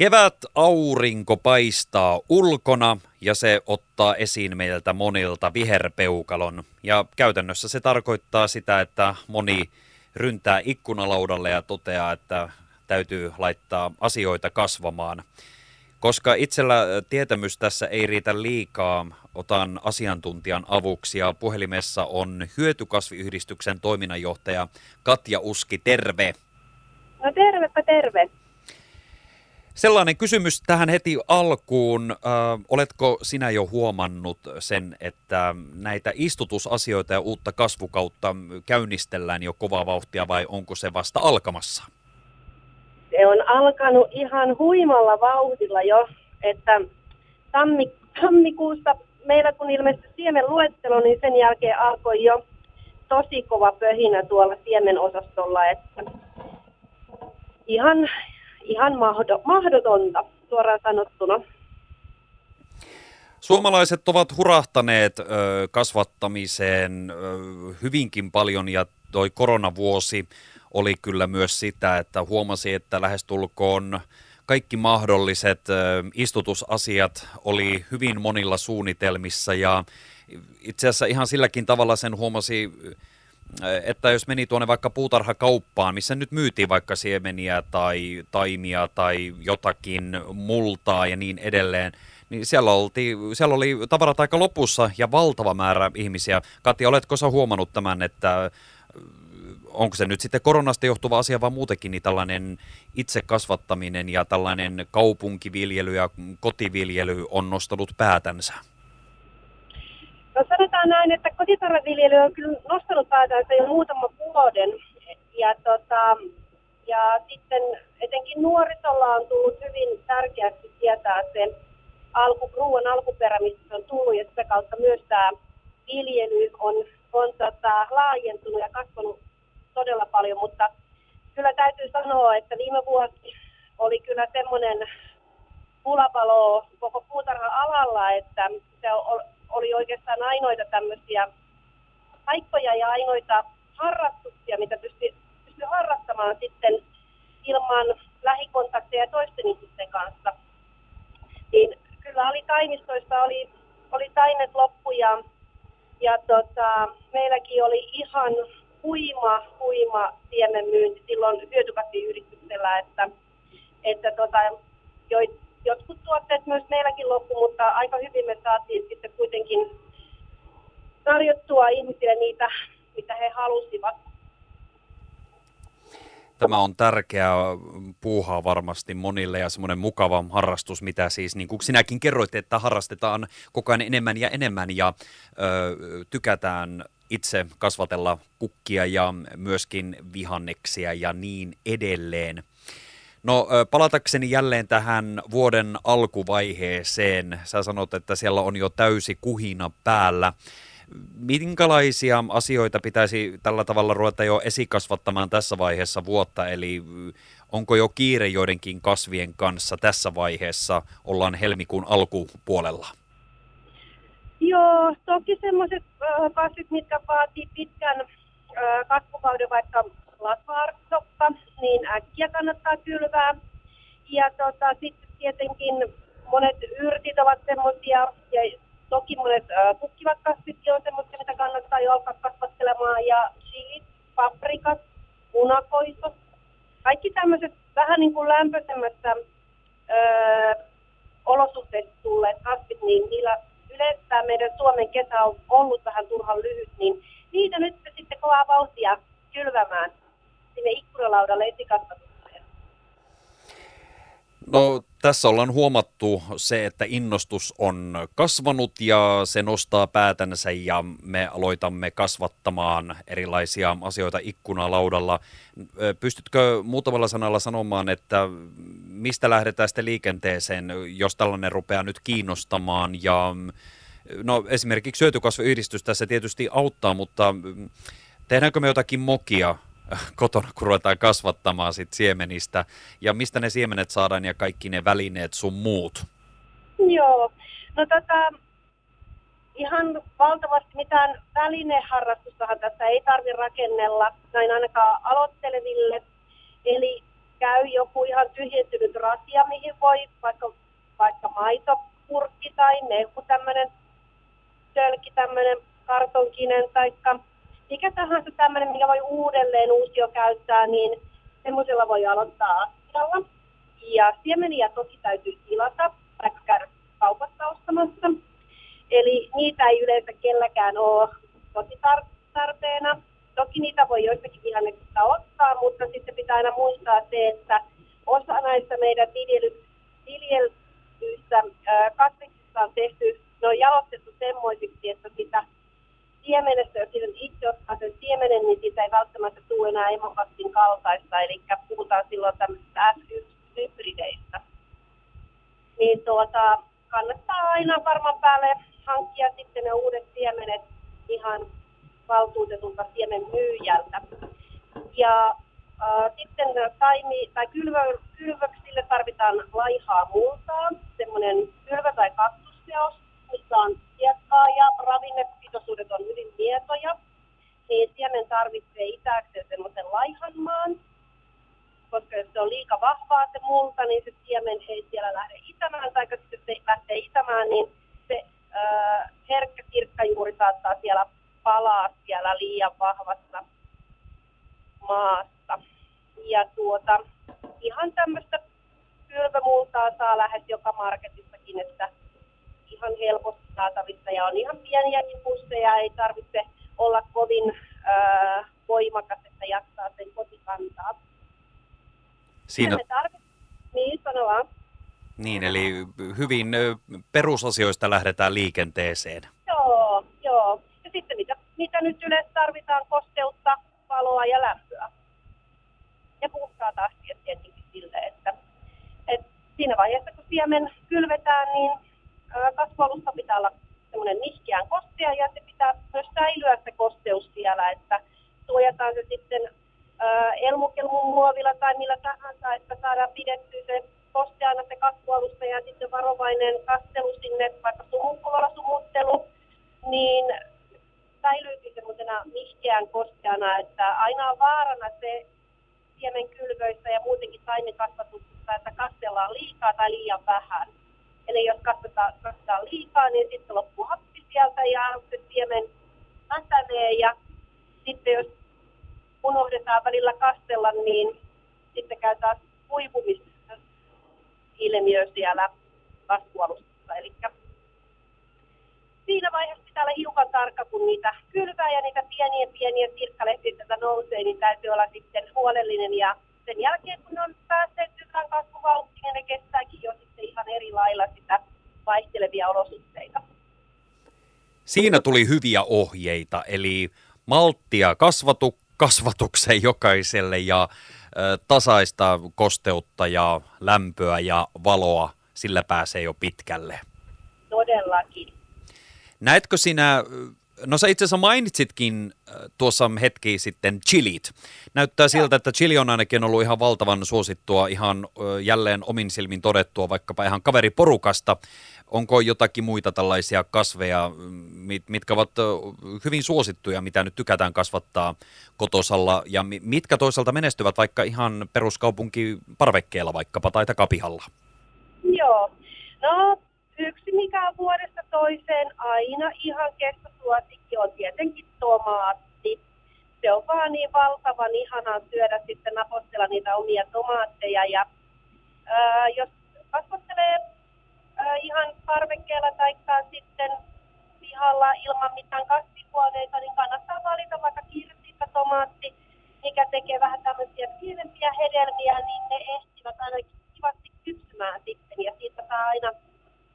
Kevät aurinko paistaa ulkona ja se ottaa esiin meiltä monilta viherpeukalon. Ja käytännössä se tarkoittaa sitä, että moni ryntää ikkunalaudalle ja toteaa, että täytyy laittaa asioita kasvamaan. Koska itsellä tietämys tässä ei riitä liikaa, otan asiantuntijan avuksi ja puhelimessa on Hyötykasviyhdistyksen toiminnanjohtaja Katja Uski, terve. No tervepä terve. Sellainen kysymys tähän heti alkuun. Ö, oletko sinä jo huomannut sen, että näitä istutusasioita ja uutta kasvukautta käynnistellään jo kovaa vauhtia vai onko se vasta alkamassa? Se on alkanut ihan huimalla vauhdilla jo, että tammi, tammikuusta meillä kun ilmestyi siemenluettelo, niin sen jälkeen alkoi jo tosi kova pöhinä tuolla siemenosastolla, että ihan, ihan mahdo, mahdotonta suoraan sanottuna. Suomalaiset ovat hurahtaneet kasvattamiseen hyvinkin paljon ja toi koronavuosi oli kyllä myös sitä, että huomasi, että lähestulkoon kaikki mahdolliset istutusasiat oli hyvin monilla suunnitelmissa ja itse asiassa ihan silläkin tavalla sen huomasi että jos meni tuonne vaikka puutarhakauppaan, missä nyt myytiin vaikka siemeniä tai taimia tai jotakin multaa ja niin edelleen, niin siellä, oltiin, siellä oli tavarat aika lopussa ja valtava määrä ihmisiä. Katja, oletko sä huomannut tämän, että onko se nyt sitten koronasta johtuva asia, vaan muutenkin niin tällainen itse kasvattaminen ja tällainen kaupunkiviljely ja kotiviljely on nostanut päätänsä? No sanotaan näin, että kotitarveviljely on kyllä nostanut päätänsä jo muutama vuoden. Ja, tota, ja sitten etenkin nuorisolla on tullut hyvin tärkeästi tietää se alku, ruoan alkuperä, mistä se on tullut, ja sitä kautta myös tämä viljely on, on tota, laajentunut ja kasvanut todella paljon, mutta kyllä täytyy sanoa, että viime vuosi oli kyllä semmoinen pulapalo koko puutarha-alalla, että se oli oikeastaan ainoita tämmöisiä paikkoja ja ainoita harrastuksia, mitä pystyi, pystyi harrastamaan sitten ilman lähikontakteja toisten ihmisten kanssa. Niin kyllä oli taimistoista, oli, oli taimet loppu ja, ja tota, meilläkin oli ihan huima, huima siemenmyynti silloin hyötykasviyhdistyksellä, että, että tota, jo, jotkut tuotteet myös meilläkin loppu, mutta aika hyvin me saatiin sitten kuitenkin tarjottua ihmisille niitä, mitä he halusivat. Tämä on tärkeä puuhaa varmasti monille ja semmoinen mukava harrastus, mitä siis niin kuin sinäkin kerroit, että harrastetaan koko ajan enemmän ja enemmän ja ö, tykätään itse kasvatella kukkia ja myöskin vihanneksia ja niin edelleen. No palatakseni jälleen tähän vuoden alkuvaiheeseen. Sä sanot, että siellä on jo täysi kuhina päällä. Minkälaisia asioita pitäisi tällä tavalla ruveta jo esikasvattamaan tässä vaiheessa vuotta? Eli onko jo kiire joidenkin kasvien kanssa tässä vaiheessa? Ollaan helmikuun alkupuolella. Joo, toki semmoiset kasvit, mitkä vaatii pitkän kasvukauden, vaikka lasvaartsokka, niin äkkiä kannattaa kylvää. Ja tota, sitten tietenkin monet yrtit ovat semmoisia, ja toki monet äh, kukkivat kasvitkin on semmoisia, mitä kannattaa jo alkaa kasvattelemaan, ja chilit, paprikat, punakoiso, kaikki tämmöiset vähän niin kuin lämpöisemmässä öö, olosuhteissa tulleet kasvit, niin niillä yleensä meidän Suomen kesä on ollut vähän turhan lyhyt, niin niitä nyt sitten kovaa vauhtia kylvämään sinne ikkunalaudalle esikasvatukseen. No tässä ollaan huomattu se, että innostus on kasvanut ja se nostaa päätänsä ja me aloitamme kasvattamaan erilaisia asioita ikkunalaudalla. Pystytkö muutamalla sanalla sanomaan, että mistä lähdetään sitten liikenteeseen, jos tällainen rupeaa nyt kiinnostamaan ja no esimerkiksi syötykasvuyhdistys tässä tietysti auttaa, mutta tehdäänkö me jotakin mokia kotona, kun ruvetaan kasvattamaan sit siemenistä, ja mistä ne siemenet saadaan ja kaikki ne välineet sun muut? Joo, no tota, ihan valtavasti mitään välineharrastustahan tässä ei tarvitse rakennella, näin ainakaan aloitteleville. Eli käy joku ihan tyhjentynyt rasia, mihin voi vaikka, vaikka maitopurkki tai mehu tämmöinen tölki, tämmöinen kartonkinen tai mikä tahansa tämmöinen, mikä voi uudelleen uusio käyttää, niin semmoisella voi aloittaa astialla. Ja siemeniä toki täytyy tilata, vaikka käydä kaupassa ostamassa. Eli niitä ei yleensä kelläkään ole kotitarpeena. Toki niitä voi joistakin vihanneksista ottaa, mutta sitten pitää aina muistaa se, että osa näistä meidän viljely, viljelyistä kasviksista on tehty, ne on jalostettu semmoisiksi, että sitä siemenestä, jos siitä itse ottaa sen siemenen, niin siitä ei välttämättä tule enää emokastin kaltaista, eli puhutaan silloin tämmöistä S1-hybrideistä. Niin tuota, kannattaa aina varmaan päälle hankkia sitten ne uudet siemenet ihan valtuutetulta siemenmyyjältä. Ja äh, sitten taimi, tai kylvö, kylvöksille tarvitaan laihaa multaa, semmoinen kylvö- tai kaktusteos, missä on hiekkaa ja ravinnepitoisuudet on hyvin mietoja. Niin siemen tarvitsee itääkseen semmoisen laihan maan, koska jos se on liika vahvaa se multa, niin se siemen ei siellä lähde itämään, tai jos se lähtee itämään, niin se äh, herkkä kirkkajuuri saattaa siellä palaa siellä liian vahvassa maassa. Ja tuota, ihan tämmöistä kylvömultaa saa lähes joka marketissakin, että ihan helposti saatavissa ja on ihan pieniäkin pusseja, ei tarvitse olla kovin äh, voimakas, että jaksaa sen kotikantaa. Siinä... Niin, sano vaan. Niin, eli hyvin perusasioista lähdetään liikenteeseen. Joo, joo. Ja sitten mitä, mitä nyt yleensä tarvitaan, kosteutta, valoa ja lämpöä. Ja puhtaat astiat tietenkin sille, että, että siinä vaiheessa kun siemen kylvetään, niin kasvualusta pitää olla semmoinen nihkeän kostea ja se pitää myös säilyä se kosteus siellä, että suojataan se sitten elmukelmun muovilla tai millä tahansa, että saadaan pidettyä se kosteana se kasvualusta ja sitten varovainen kastelu sinne, vaikka sumukkuvalla sumuttelu, niin säilyykin semmoisena nihkeän kosteana, että aina on vaarana se siemenkylvöissä ja muutenkin taimikasvatuksessa, että kastellaan liikaa tai liian vähän. Eli jos kasvataan, kasvataan liikaa, niin sitten loppuu happi sieltä ja se siemen mätänee ja sitten jos unohdetaan välillä kastella, niin sitten käy taas kuivumisilmiö siellä kasvualustassa. Eli siinä vaiheessa pitää olla hiukan tarkka, kun niitä kylvää ja niitä pieniä pieniä sirkkalehtiä nousee, niin täytyy olla sitten huolellinen ja sen jälkeen, kun ne on päässeet hyvän kasvuvauhtiin, niin ne kestääkin jo sitten ihan eri lailla sitä vaihtelevia olosuhteita. Siinä tuli hyviä ohjeita, eli malttia kasvatu, kasvatukseen jokaiselle ja ö, tasaista kosteutta ja lämpöä ja valoa, sillä pääsee jo pitkälle. Todellakin. Näetkö sinä No sä itse asiassa mainitsitkin äh, tuossa hetki sitten chilit. Näyttää siltä, että chili on ainakin ollut ihan valtavan suosittua, ihan jälleen omin silmin todettua vaikkapa ihan kaveriporukasta. Onko jotakin muita tällaisia kasveja, mitkä ovat hyvin suosittuja, mitä nyt tykätään kasvattaa kotosalla ja mitkä toisaalta menestyvät vaikka ihan peruskaupunki parvekkeella vaikkapa tai takapihalla? Joo, no yksi mikä on vuodesta toiseen aina ihan kestosuosikki on tietenkin tomaatti. Se on vaan niin valtavan ihanaa syödä sitten napostella niitä omia tomaatteja. Ja ää, jos kasvattelee ää, ihan parvekkeella tai sitten pihalla ilman mitään kasvihuoneita, niin kannattaa valita vaikka kirsikka, tomaatti, mikä tekee vähän tämmöisiä pienempiä hedelmiä, niin ne ehtivät aina kivasti kypsymään sitten ja siitä saa aina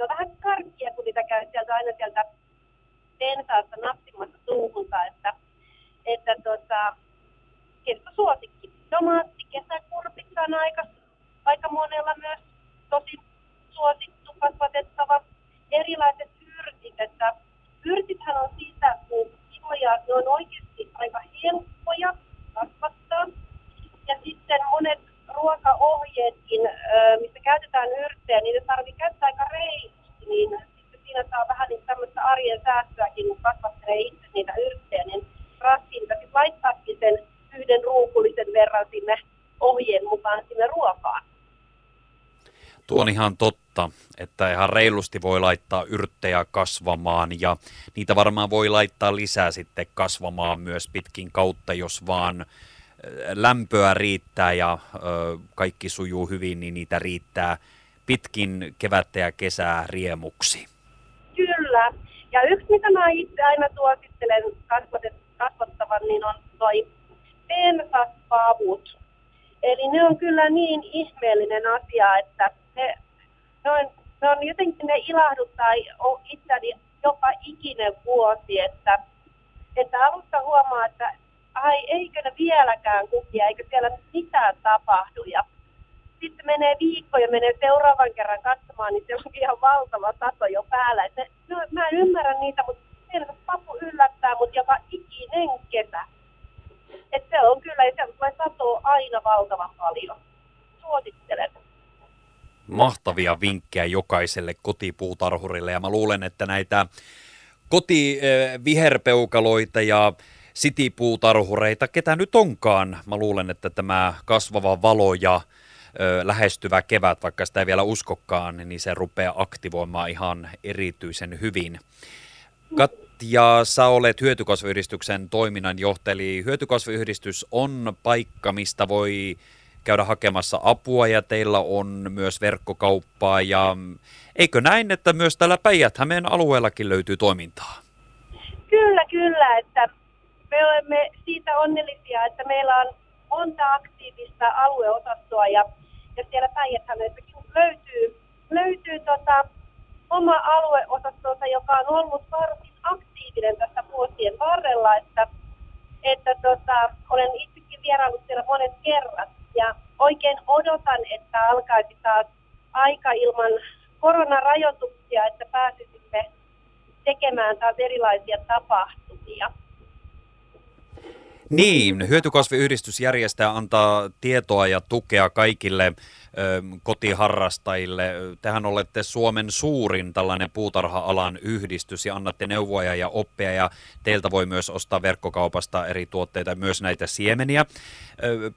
se on vähän karkkia, kun niitä käy sieltä aina sieltä pensaasta napsimassa suuhunsa, että, että tota, suosikki. Tomaatti, kesäkurpitsa on aika, aika monella myös tosi suosittu kasvatettava. Erilaiset hyrtit, että hyrtithän on siitä, kun kivoja, ne on oikeasti aika helppoja kasvattaa. Ja sitten monet ruokaohjeetkin, missä käytetään yrttejä, niin ne tarvitsee käyttää aika reilusti, niin sitten siinä saa vähän niin tämmöistä arjen säästöäkin, kun kasvattelee itse niitä yrttejä, niin raskiinta sitten laittaakin sen yhden ruukullisen verran sinne ohjeen mukaan sinne on ihan totta, että ihan reilusti voi laittaa yrttejä kasvamaan ja niitä varmaan voi laittaa lisää sitten kasvamaan myös pitkin kautta, jos vaan lämpöä riittää ja kaikki sujuu hyvin, niin niitä riittää pitkin kevättä ja kesää riemuksi. Kyllä. Ja yksi, mitä mä itse aina suosittelen kasvattavan, niin on toi pensaspavut. Eli ne on kyllä niin ihmeellinen asia, että ne, ne, on, ne on jotenkin ne ilahduttaa itseäni jopa ikinen vuosi, että, että alusta huomaa, että ai eikö ne vieläkään kukia, eikö siellä mitään tapahdu. Ja sitten menee viikko ja menee seuraavan kerran katsomaan, niin se on ihan valtava sato jo päällä. Et no, mä en ymmärrä niitä, mutta siellä papu yllättää mut joka ikinen kesä. Et se on kyllä, ja siellä tulee satoa aina valtavan paljon. Suosittelen. Mahtavia vinkkejä jokaiselle kotipuutarhurille, ja mä luulen, että näitä kotiviherpeukaloita ja sitipuutarhureita, ketä nyt onkaan. Mä luulen, että tämä kasvava valo ja ö, lähestyvä kevät, vaikka sitä ei vielä uskokkaan, niin se rupeaa aktivoimaan ihan erityisen hyvin. Katja, sä olet hyötykasvuyhdistyksen toiminnanjohtaja, eli hyötykasvuyhdistys on paikka, mistä voi käydä hakemassa apua ja teillä on myös verkkokauppaa ja eikö näin, että myös täällä Päijät-Hämeen alueellakin löytyy toimintaa? Kyllä, kyllä, että me olemme siitä onnellisia, että meillä on monta aktiivista alueosastoa ja, ja siellä päijät löytyy, löytyy tota, oma alueosastonsa, joka on ollut varsin alkaisi taas aika ilman koronarajoituksia, että pääsisimme tekemään taas erilaisia tapahtumia. Niin, hyötykasviyhdistysjärjestäjä antaa tietoa ja tukea kaikille kotiharrastajille. Tehän olette Suomen suurin tällainen puutarha-alan yhdistys ja annatte neuvoja ja oppia ja teiltä voi myös ostaa verkkokaupasta eri tuotteita, myös näitä siemeniä.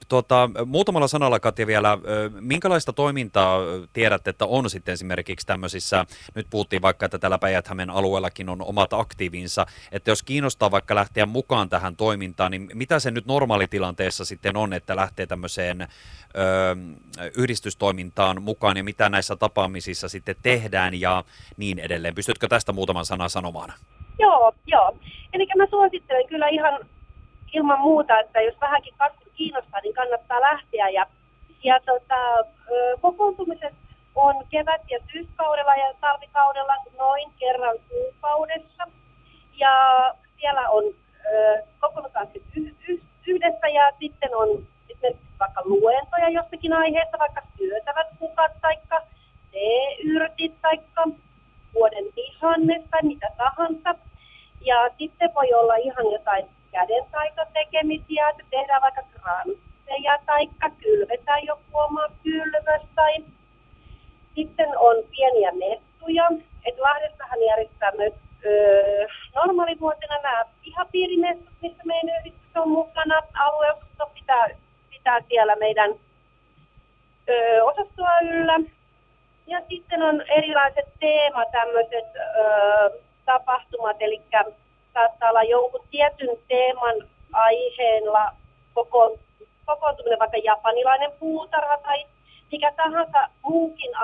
Tuota, muutamalla sanalla Katja vielä, minkälaista toimintaa tiedätte, että on sitten esimerkiksi tämmöisissä, nyt puhuttiin vaikka, että täällä päijät alueellakin on omat aktiivinsa, että jos kiinnostaa vaikka lähteä mukaan tähän toimintaan, niin mitä se nyt normaalitilanteessa sitten on, että lähtee tämmöiseen ö, yhdistystoimintaan mukaan ja mitä näissä tapaamisissa sitten tehdään ja niin edelleen. Pystytkö tästä muutaman sanan sanomaan? Joo, joo. Eli mä suosittelen kyllä ihan ilman muuta, että jos vähänkin kasvu kiinnostaa, niin kannattaa lähteä. Ja, ja tota, kokoontumiset on kevät- ja syyskaudella ja talvikaudella noin kerran kuukaudessa. Ja siellä on kokoonnutaan yhdessä ja sitten on esimerkiksi vaikka luentoja jostakin aiheesta, vaikka sitten voi olla ihan jotain käden tekemisiä, että tehdään vaikka kransseja tai kylvetään joku oma kylvös tai sitten on pieniä messuja. Et Lahdessahan järjestää myös öö, normaalivuotena nämä pihapiirimessut, missä meidän yhdistys on mukana. Alueosasto pitää, pitää siellä meidän öö, osastoa yllä. Ja sitten on erilaiset teemat, tämmöiset öö, tapahtumat, eli saattaa olla jonkun tietyn teeman aiheella kokoontuminen, vaikka japanilainen puutarha tai mikä tahansa muukin